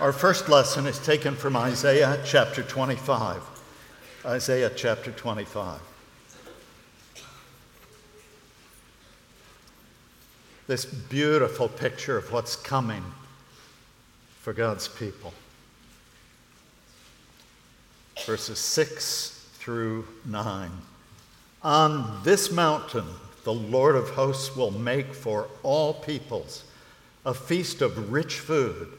Our first lesson is taken from Isaiah chapter 25. Isaiah chapter 25. This beautiful picture of what's coming for God's people. Verses 6 through 9. On this mountain, the Lord of hosts will make for all peoples a feast of rich food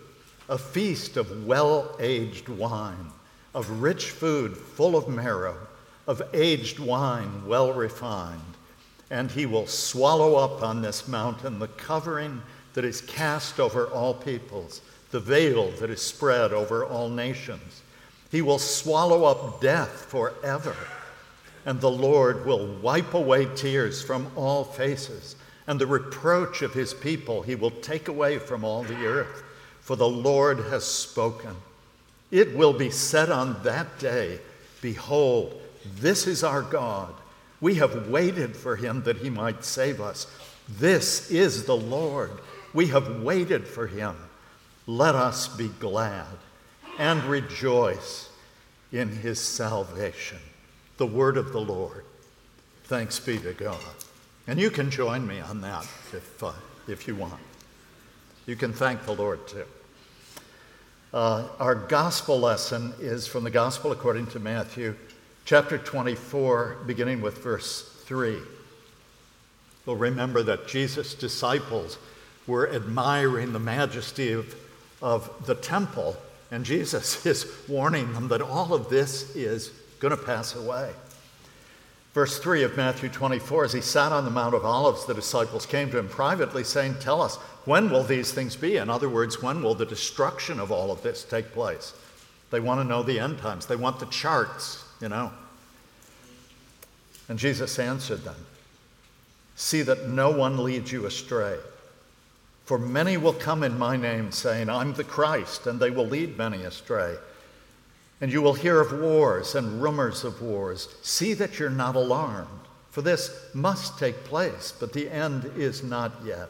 a feast of well aged wine, of rich food full of marrow, of aged wine well refined. And he will swallow up on this mountain the covering that is cast over all peoples, the veil that is spread over all nations. He will swallow up death forever. And the Lord will wipe away tears from all faces, and the reproach of his people he will take away from all the earth for the Lord has spoken. It will be said on that day Behold, this is our God. We have waited for him that he might save us. This is the Lord. We have waited for him. Let us be glad and rejoice in his salvation. The word of the Lord. Thanks be to God. And you can join me on that if, uh, if you want. You can thank the Lord too. Uh, our gospel lesson is from the Gospel according to Matthew, chapter 24, beginning with verse 3. We'll remember that Jesus' disciples were admiring the majesty of, of the temple, and Jesus is warning them that all of this is going to pass away. Verse 3 of Matthew 24 As he sat on the Mount of Olives, the disciples came to him privately, saying, Tell us, when will these things be? In other words, when will the destruction of all of this take place? They want to know the end times. They want the charts, you know. And Jesus answered them See that no one leads you astray. For many will come in my name, saying, I'm the Christ, and they will lead many astray. And you will hear of wars and rumors of wars. See that you're not alarmed, for this must take place, but the end is not yet.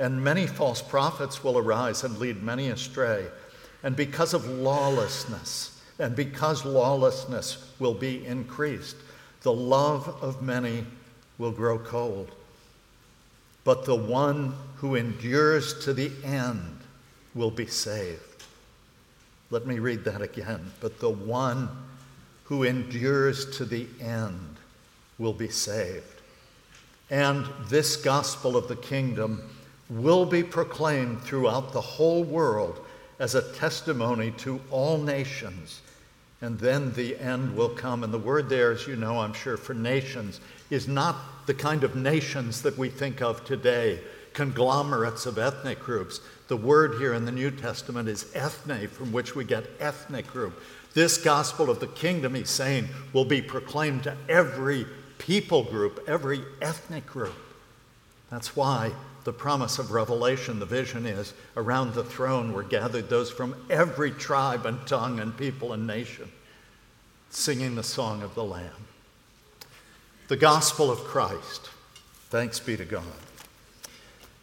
and many false prophets will arise and lead many astray. And because of lawlessness, and because lawlessness will be increased, the love of many will grow cold. But the one who endures to the end will be saved. Let me read that again. But the one who endures to the end will be saved. And this gospel of the kingdom will be proclaimed throughout the whole world as a testimony to all nations. And then the end will come. And the word there, as you know, I'm sure, for nations is not the kind of nations that we think of today, conglomerates of ethnic groups. The word here in the New Testament is ethne, from which we get ethnic group. This gospel of the kingdom, he's saying, will be proclaimed to every people group, every ethnic group. That's why the promise of Revelation, the vision is around the throne were gathered those from every tribe and tongue and people and nation, singing the song of the Lamb. The gospel of Christ. Thanks be to God.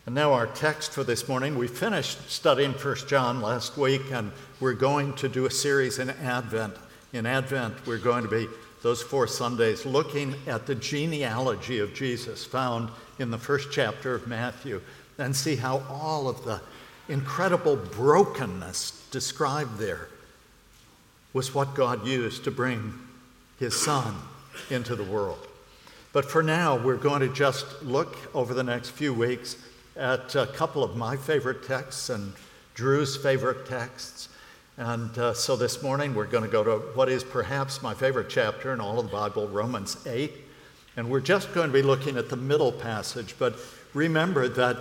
And now, our text for this morning. We finished studying 1 John last week, and we're going to do a series in Advent. In Advent, we're going to be those four Sundays looking at the genealogy of Jesus found in the first chapter of Matthew and see how all of the incredible brokenness described there was what God used to bring his son into the world. But for now, we're going to just look over the next few weeks at a couple of my favorite texts and Drew's favorite texts. And uh, so this morning, we're going to go to what is perhaps my favorite chapter in all of the Bible, Romans 8. And we're just going to be looking at the middle passage, but remember that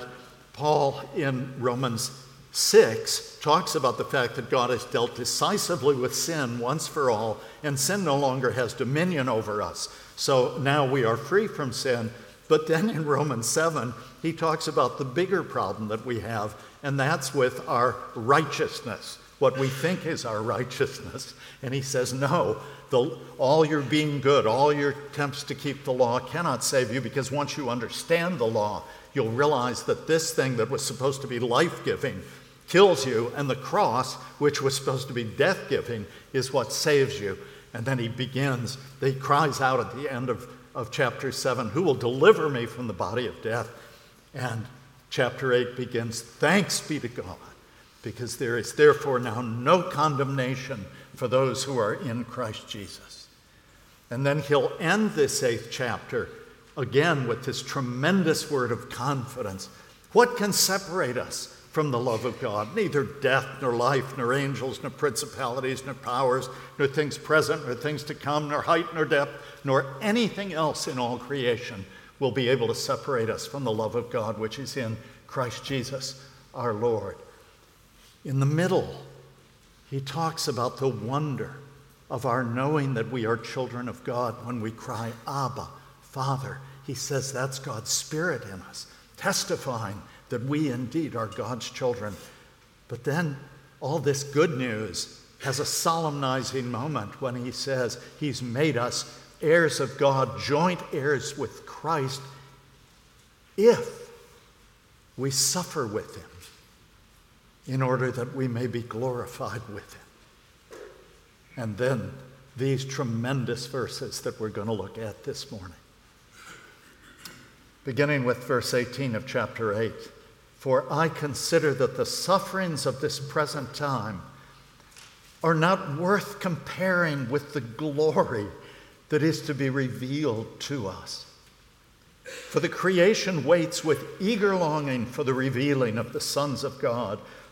Paul in Romans 6 talks about the fact that God has dealt decisively with sin once for all, and sin no longer has dominion over us. So now we are free from sin. But then in Romans 7, he talks about the bigger problem that we have, and that's with our righteousness, what we think is our righteousness. And he says, no, the, all your being good, all your attempts to keep the law cannot save you because once you understand the law, you'll realize that this thing that was supposed to be life giving kills you, and the cross, which was supposed to be death giving, is what saves you. And then he begins, he cries out at the end of, of chapter 7, Who will deliver me from the body of death? And chapter 8 begins, Thanks be to God, because there is therefore now no condemnation for those who are in Christ Jesus. And then he'll end this eighth chapter again with this tremendous word of confidence. What can separate us from the love of God. Neither death, nor life, nor angels, nor principalities, nor powers, nor things present, nor things to come, nor height, nor depth, nor anything else in all creation will be able to separate us from the love of God which is in Christ Jesus our Lord. In the middle, he talks about the wonder of our knowing that we are children of God when we cry, Abba, Father. He says that's God's Spirit in us, testifying that we indeed are God's children. But then all this good news has a solemnizing moment when he says he's made us heirs of God, joint heirs with Christ, if we suffer with him in order that we may be glorified with him. And then these tremendous verses that we're going to look at this morning. Beginning with verse 18 of chapter 8. For I consider that the sufferings of this present time are not worth comparing with the glory that is to be revealed to us. For the creation waits with eager longing for the revealing of the sons of God.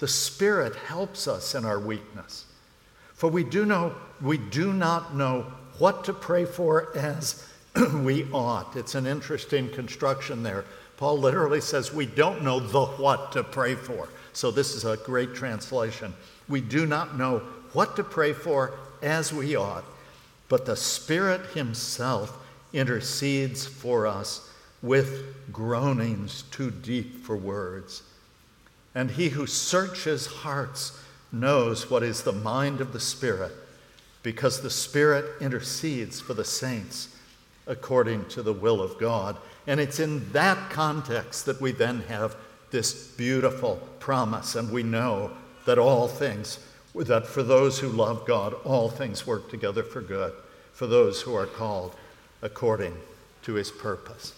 the Spirit helps us in our weakness. For we do know we do not know what to pray for as we ought. It's an interesting construction there. Paul literally says we don't know the what to pray for. So this is a great translation. We do not know what to pray for as we ought, but the Spirit Himself intercedes for us with groanings too deep for words. And He who searches hearts knows what is the mind of the Spirit, because the Spirit intercedes for the saints according to the will of God. And it's in that context that we then have this beautiful promise, and we know that all things, that for those who love God, all things work together for good, for those who are called according to his purpose.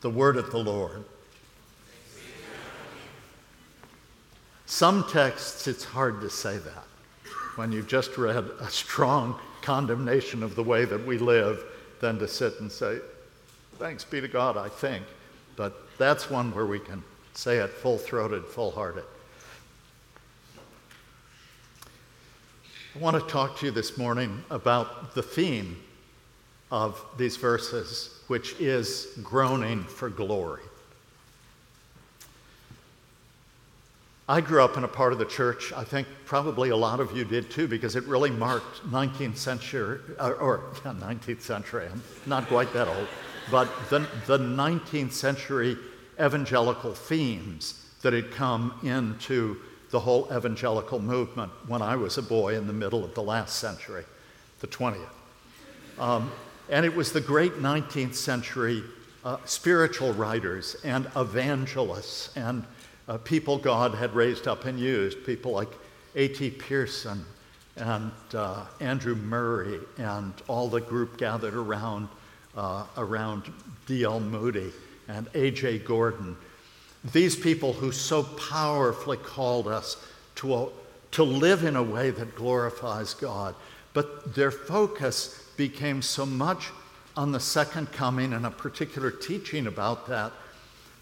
The word of the Lord. Some texts, it's hard to say that. When you've just read a strong condemnation of the way that we live, than to sit and say, Thanks be to God, I think. But that's one where we can say it full throated, full hearted. I want to talk to you this morning about the theme of these verses, which is groaning for glory. I grew up in a part of the church, I think probably a lot of you did too, because it really marked 19th century, or, or yeah, 19th century, I'm not quite that old, but the, the 19th century evangelical themes that had come into the whole evangelical movement when I was a boy in the middle of the last century, the 20th. Um, and it was the great 19th century uh, spiritual writers and evangelists and uh, people God had raised up and used, people like A.T. Pierson and uh, Andrew Murray and all the group gathered around, uh, around D.L. Moody and A.J. Gordon. These people who so powerfully called us to, a, to live in a way that glorifies God. But their focus became so much on the second coming and a particular teaching about that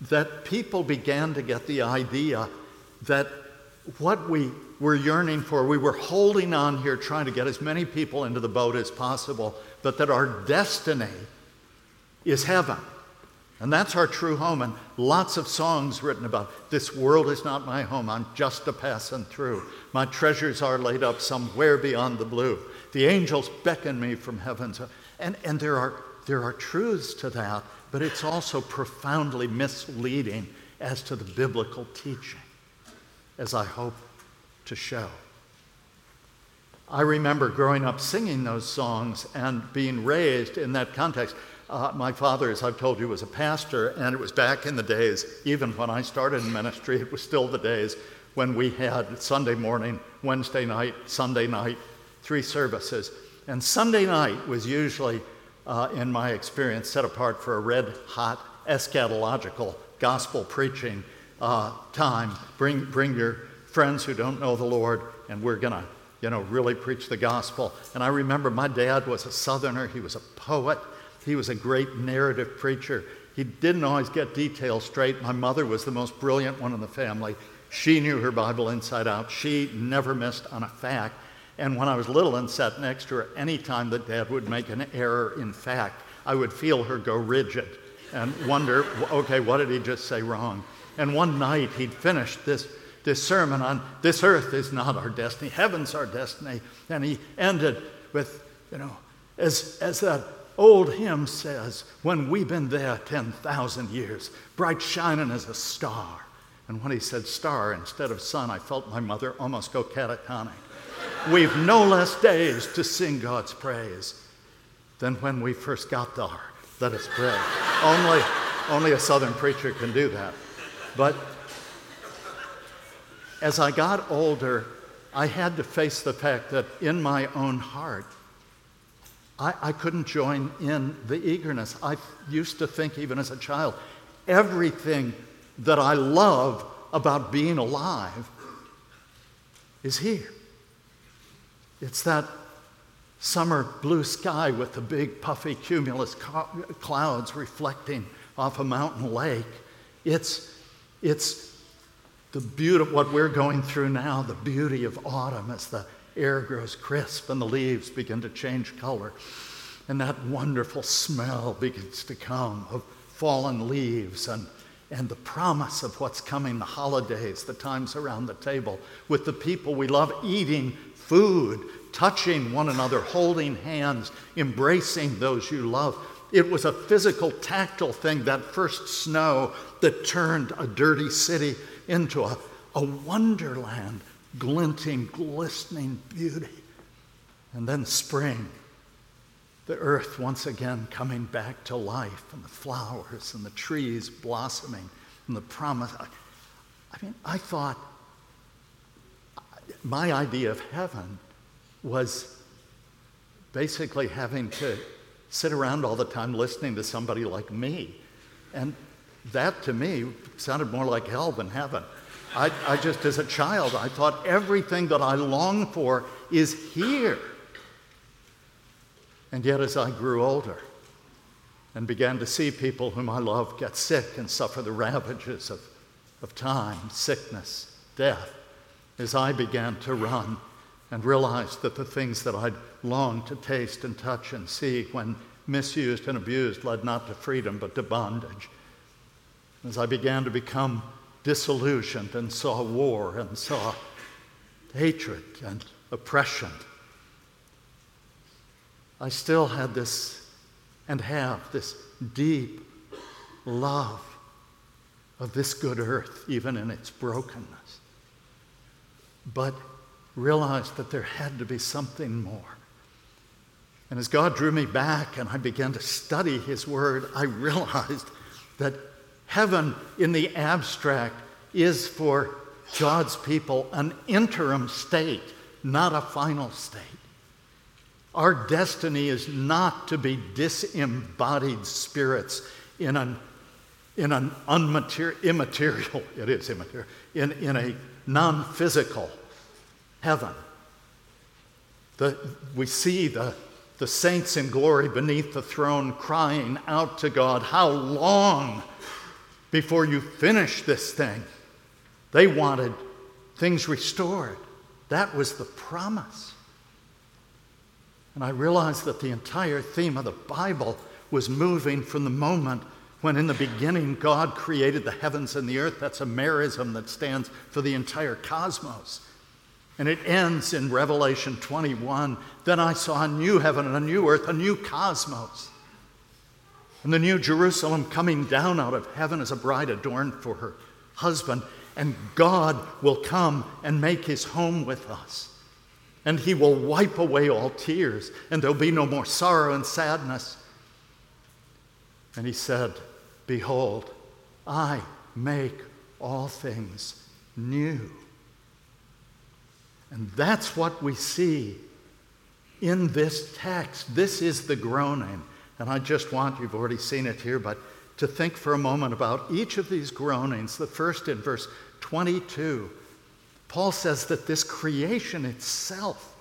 that people began to get the idea that what we were yearning for, we were holding on here trying to get as many people into the boat as possible, but that our destiny is heaven. And that's our true home. And lots of songs written about this world is not my home. I'm just a passing through. My treasures are laid up somewhere beyond the blue. The angels beckon me from heaven. And, and there, are, there are truths to that, but it's also profoundly misleading as to the biblical teaching, as I hope to show. I remember growing up singing those songs and being raised in that context. Uh, my father, as I've told you, was a pastor, and it was back in the days, even when I started in ministry, it was still the days when we had Sunday morning, Wednesday night, Sunday night, three services. And Sunday night was usually, uh, in my experience, set apart for a red hot eschatological gospel preaching uh, time. Bring, bring your friends who don't know the Lord, and we're going to, you know, really preach the gospel. And I remember my dad was a Southerner, he was a poet, he was a great narrative preacher. He didn't always get details straight. My mother was the most brilliant one in the family. She knew her Bible inside out. She never missed on a fact. And when I was little and sat next to her, any time that dad would make an error in fact, I would feel her go rigid and wonder, okay, what did he just say wrong? And one night he'd finished this this sermon on this earth is not our destiny, heaven's our destiny. And he ended with, you know, as, as that old hymn says, when we've been there 10,000 years, bright shining as a star. And when he said star instead of sun, I felt my mother almost go catatonic. We've no less days to sing God's praise than when we first got there. Let us pray. only, only a southern preacher can do that. But as I got older, I had to face the fact that in my own heart, I, I, couldn't join in the eagerness. I used to think, even as a child, everything that I love about being alive is here. It's that summer blue sky with the big puffy cumulus clouds reflecting off a mountain lake. It's, it's the beauty of what we're going through now, the beauty of autumn as the air grows crisp and the leaves begin to change color. And that wonderful smell begins to come of fallen leaves and, and the promise of what's coming, the holidays, the times around the table with the people we love eating food, touching one another, holding hands, embracing those you love. It was a physical, tactile thing, that first snow that turned a dirty city into a, a wonderland, glinting, glistening beauty. And then spring, the earth once again coming back to life, and the flowers and the trees blossoming, and the promise. I, I mean, I thought my idea of heaven was basically having to sit around all the time listening to somebody like me. And that to me sounded more like hell than heaven. I, I just, as a child, I thought everything that I long for is here. And yet, as I grew older and began to see people whom I love get sick and suffer the ravages of, of time, sickness, death, as I began to run and realized that the things that I'd longed to taste and touch and see when misused and abused led not to freedom but to bondage as I began to become disillusioned and saw war and saw hatred and oppression, I still had this and have this deep love of this good earth, even in its brokenness. But realized that there had to be something more. And as God drew me back and I began to study His Word, I realized that heaven in the abstract is for God's people an interim state, not a final state. Our destiny is not to be disembodied spirits in an, in an unmaterial, immaterial, it is immaterial, in, in a non physical heaven. The, we see the, the saints in glory beneath the throne crying out to God, How long before you finish this thing? They wanted things restored. That was the promise. And I realized that the entire theme of the Bible was moving from the moment when, in the beginning, God created the heavens and the earth. That's a merism that stands for the entire cosmos. And it ends in Revelation 21. Then I saw a new heaven and a new earth, a new cosmos. And the new Jerusalem coming down out of heaven as a bride adorned for her husband. And God will come and make his home with us. And he will wipe away all tears, and there'll be no more sorrow and sadness. And he said, Behold, I make all things new. And that's what we see in this text. This is the groaning. And I just want, you've already seen it here, but to think for a moment about each of these groanings. The first in verse 22, Paul says that this creation itself,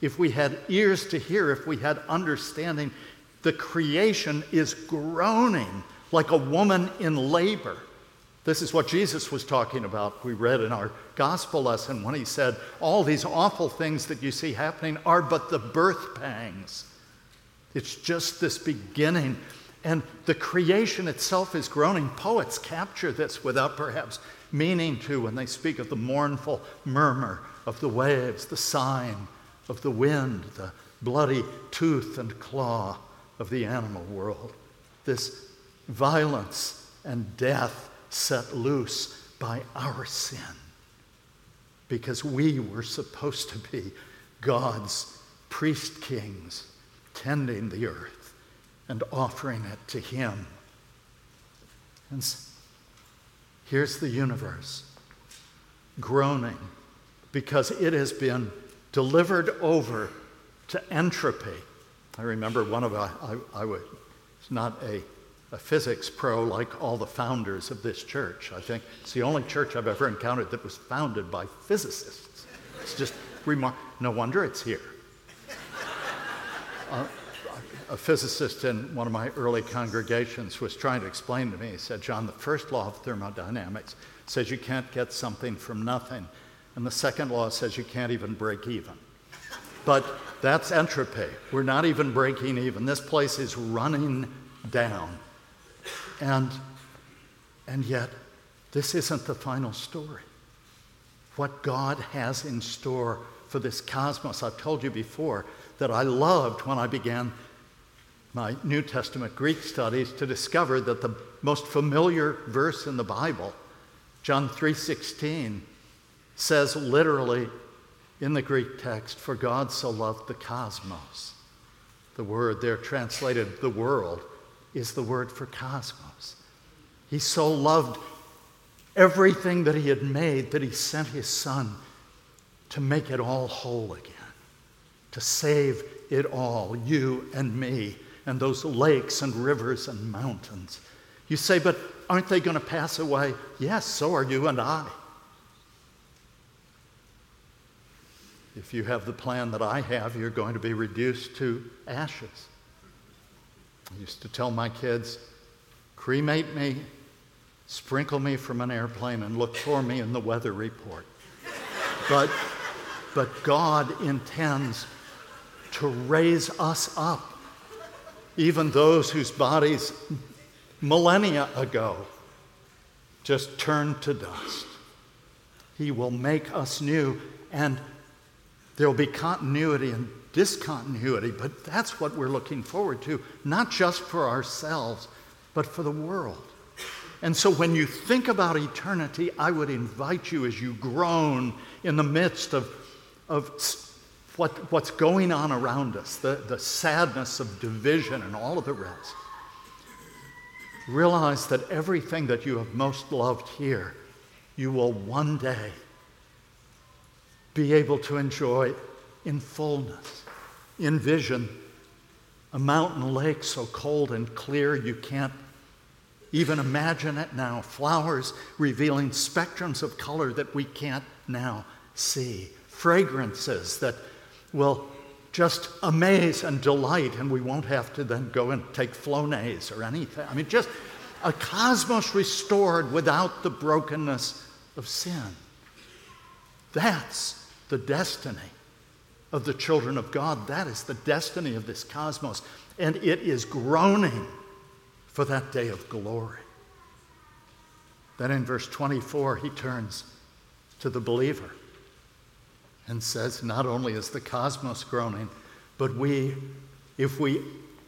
if we had ears to hear, if we had understanding, the creation is groaning like a woman in labor. This is what Jesus was talking about. We read in our gospel lesson when he said, All these awful things that you see happening are but the birth pangs. It's just this beginning. And the creation itself is groaning. Poets capture this without perhaps meaning to when they speak of the mournful murmur of the waves, the sighing of the wind, the bloody tooth and claw of the animal world. This violence and death set loose by our sin because we were supposed to be God's priest kings tending the earth and offering it to Him. And here's the universe groaning because it has been delivered over to entropy. I remember one of I, I, I was not a a physics pro like all the founders of this church. I think it's the only church I've ever encountered that was founded by physicists. It's just remarkable. No wonder it's here. Uh, a physicist in one of my early congregations was trying to explain to me. He said, John, the first law of thermodynamics says you can't get something from nothing. And the second law says you can't even break even. But that's entropy. We're not even breaking even. This place is running down. And, and yet, this isn't the final story. What God has in store for this cosmos. I've told you before that I loved when I began my New Testament Greek studies to discover that the most familiar verse in the Bible, John 3:16, says literally in the Greek text, for God so loved the cosmos. The word there translated the world is the word for cosmos. He so loved everything that he had made that he sent his son to make it all whole again, to save it all, you and me, and those lakes and rivers and mountains. You say, but aren't they going to pass away? Yes, so are you and I. If you have the plan that I have, you're going to be reduced to ashes. I used to tell my kids, cremate me, sprinkle me from an airplane, and look for me in the weather report. but, but God intends to raise us up, even those whose bodies millennia ago just turned to dust. He will make us new, and there will be continuity and discontinuity, but that's what we're looking forward to, not just for ourselves, but for the world. And so when you think about eternity, I would invite you as you groan in the midst of, of what, what's going on around us, the, the sadness of division and all of the rest. Realize that everything that you have most loved here, you will one day be able to enjoy in fullness, in vision. A mountain lake so cold and clear you can't even imagine it now. Flowers revealing spectrums of color that we can't now see. Fragrances that will just amaze and delight, and we won't have to then go and take Flonase or anything. I mean, just a cosmos restored without the brokenness of sin. That's the destiny of the children of God. That is the destiny of this cosmos. And it is groaning for that day of glory. Then in verse 24, he turns to the believer and says, Not only is the cosmos groaning, but we, if we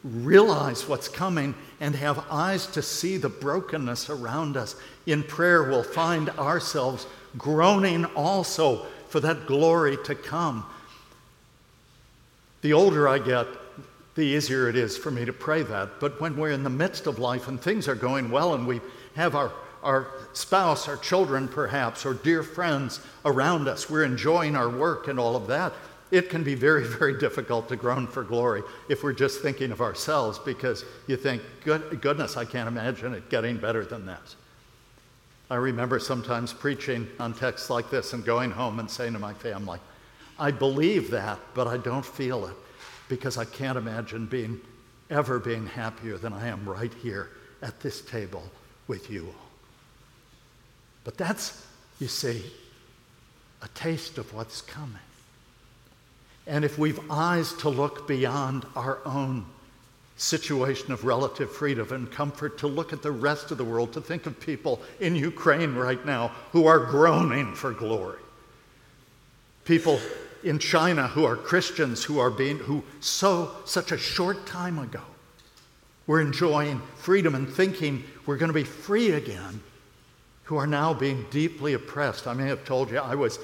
realize what's coming and have eyes to see the brokenness around us, in prayer we'll find ourselves groaning also for that glory to come. The older I get, the easier it is for me to pray that. But when we're in the midst of life and things are going well and we have our our spouse, our children perhaps, or dear friends around us. We're enjoying our work and all of that. It can be very, very difficult to groan for glory if we're just thinking of ourselves because you think, Good, goodness, I can't imagine it getting better than that. I remember sometimes preaching on texts like this and going home and saying to my family, I believe that, but I don't feel it because I can't imagine being ever being happier than I am right here at this table with you all. But that's, you see, a taste of what's coming. And if we've eyes to look beyond our own situation of relative freedom and comfort, to look at the rest of the world, to think of people in Ukraine right now who are groaning for glory. People in China who are Christians who are being, who so, such a short time ago were enjoying freedom and thinking we're going to be free again who are now being deeply oppressed. I may have told you I was,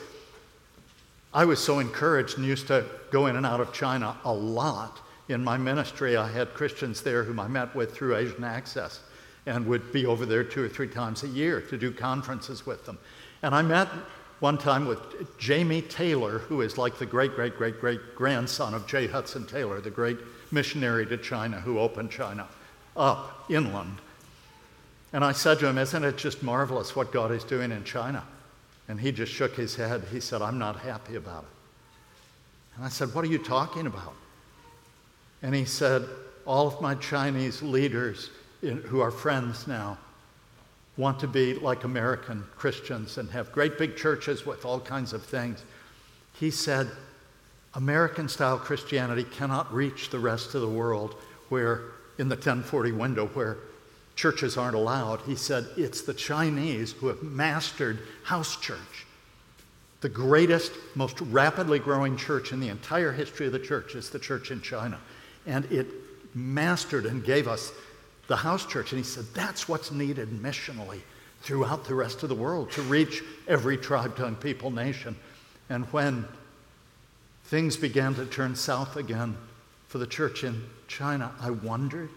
I was so encouraged and used to go in and out of China a lot. In my ministry, I had Christians there whom I met with through Asian Access and would be over there two or three times a year to do conferences with them. And I met one time with Jamie Taylor, who is like the great, great, great, great grandson of J. Hudson Taylor, the great missionary to China who opened China up inland. And I said to him, Isn't it just marvelous what God is doing in China? And he just shook his head. He said, I'm not happy about it. And I said, What are you talking about? And he said, All of my Chinese leaders in, who are friends now want to be like American Christians and have great big churches with all kinds of things. He said, American style Christianity cannot reach the rest of the world where, in the 1040 window, where churches aren't allowed. He said it's the Chinese who have mastered house church. The greatest, most rapidly growing church in the entire history of the church is the church in China. And it mastered and gave us the house church. And he said that's what's needed missionally throughout the rest of the world to reach every tribe, tongue, people, nation. And when things began to turn south again for the church in China, I wondered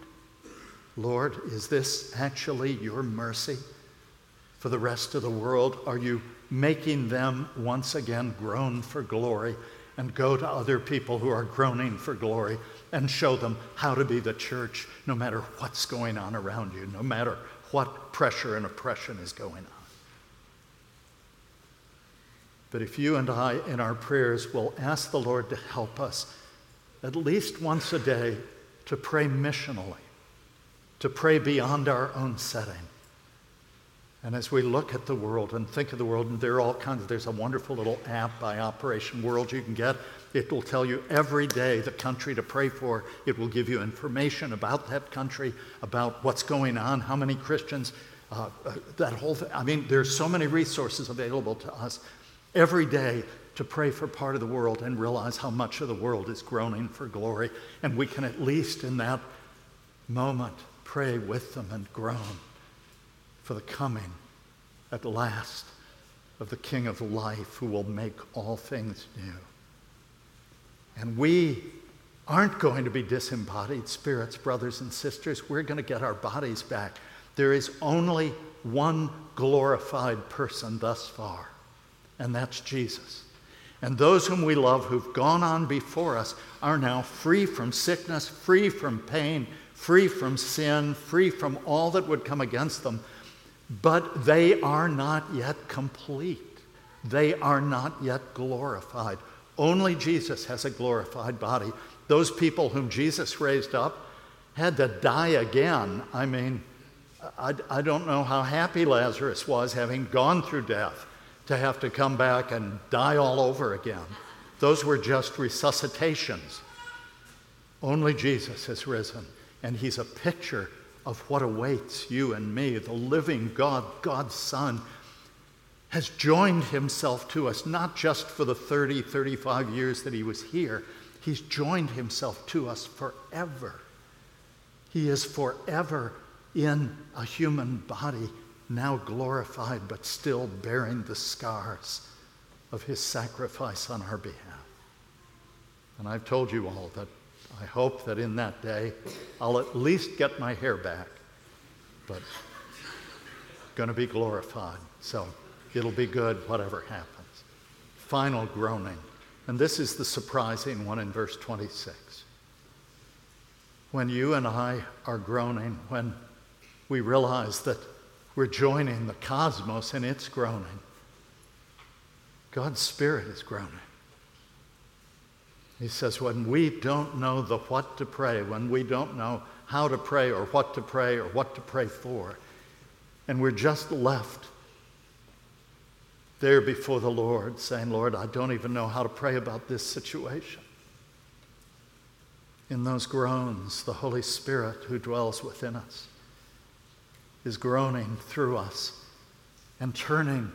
Lord, is this actually your mercy for the rest of the world? Are you making them once again groan for glory and go to other people who are groaning for glory and show them how to be the church no matter what's going on around you, no matter what pressure and oppression is going on? But if you and I, in our prayers, will ask the Lord to help us at least once a day to pray missionally, to pray beyond our own setting. And as we look at the world and think of the world, and there are all kinds of, there's a wonderful little app by Operation World you can get. It will tell you every day the country to pray for. It will give you information about that country, about what's going on, how many Christians, uh, uh, that whole thing. I mean, there's so many resources available to us every day to pray for part of the world and realize how much of the world is groaning for glory. And we can at least in that moment pray with them and groan for the coming at last of the King of life who will make all things new. And we aren't going to be disembodied spirits, brothers and sisters. We're going to get our bodies back. There is only one glorified person thus far, and that's Jesus. And those whom we love who've gone on before us are now free from sickness, free from pain, free from sin, free from all that would come against them. But they are not yet complete. They are not yet glorified. Only Jesus has a glorified body. Those people whom Jesus raised up had to die again. I mean, I, I don't know how happy Lazarus was having gone through death to have to come back and die all over again. Those were just resuscitations. Only Jesus has risen, and he's a picture of what awaits you and me. The living God, God's Son, has joined himself to us, not just for the 30, 35 years that he was here, he's joined himself to us forever. He is forever in a human body, now glorified, but still bearing the scars of his sacrifice on our behalf. And I've told you all that I hope that in that day I'll at least get my hair back, but going to be glorified. So it'll be good whatever happens. Final groaning. And this is the surprising one in verse 26. When you and I are groaning, when we realize that we're joining the cosmos in its groaning, God's Spirit is groaning. He says, when we don't know the what to pray, when we don't know how to pray or what to pray or what to pray for, and we're just left there before the Lord saying, Lord, I don't even know how to pray about this situation. In those groans, the Holy Spirit who dwells within us is groaning through us and turning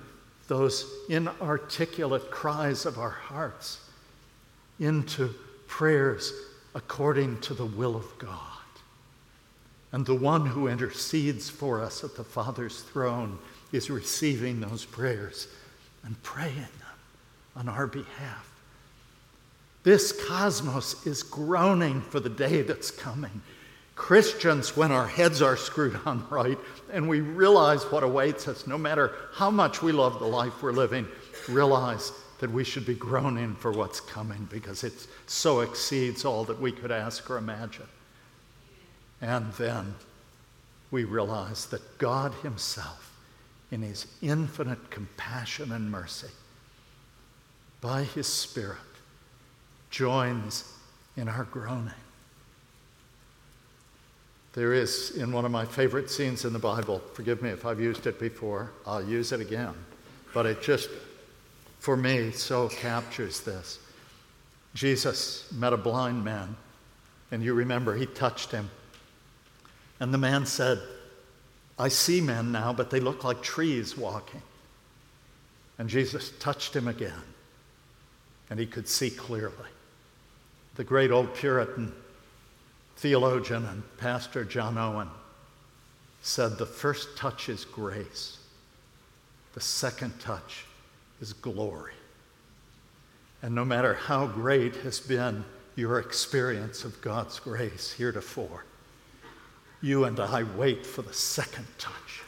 those inarticulate cries of our hearts into prayers according to the will of God. And the one who intercedes for us at the Father's throne is receiving those prayers and praying on our behalf. This cosmos is groaning for the day that's coming. Christians, when our heads are screwed on right and we realize what awaits us, no matter how much we love the life we're living, realize that we should be groaning for what's coming because it so exceeds all that we could ask or imagine. And then we realize that God Himself in his infinite compassion and mercy, by his Spirit, joins in our groaning. There is, in one of my favorite scenes in the Bible, forgive me if I've used it before, I'll use it again, but it just, for me, so captures this. Jesus met a blind man, and you remember he touched him. And the man said, I see men now, but they look like trees walking. And Jesus touched him again, and he could see clearly. The great old Puritan theologian and pastor John Owen said the first touch is grace, the second touch is glory. And no matter how great has been your experience of God's grace heretofore, you and I wait for the second touch.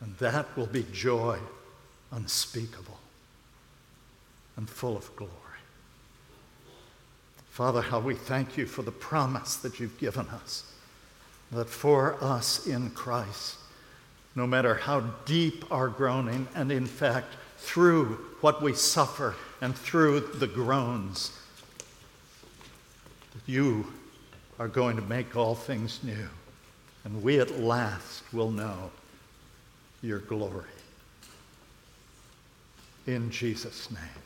And that will be joy unspeakable and full of glory. Father, how we thank you for the promise that you've given us that for us in Christ, no matter how deep our groaning, and in fact, through what we suffer and through the groans, that you are going to make all things new and we at last will know your glory. In Jesus' name,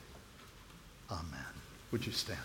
amen. Would you stand?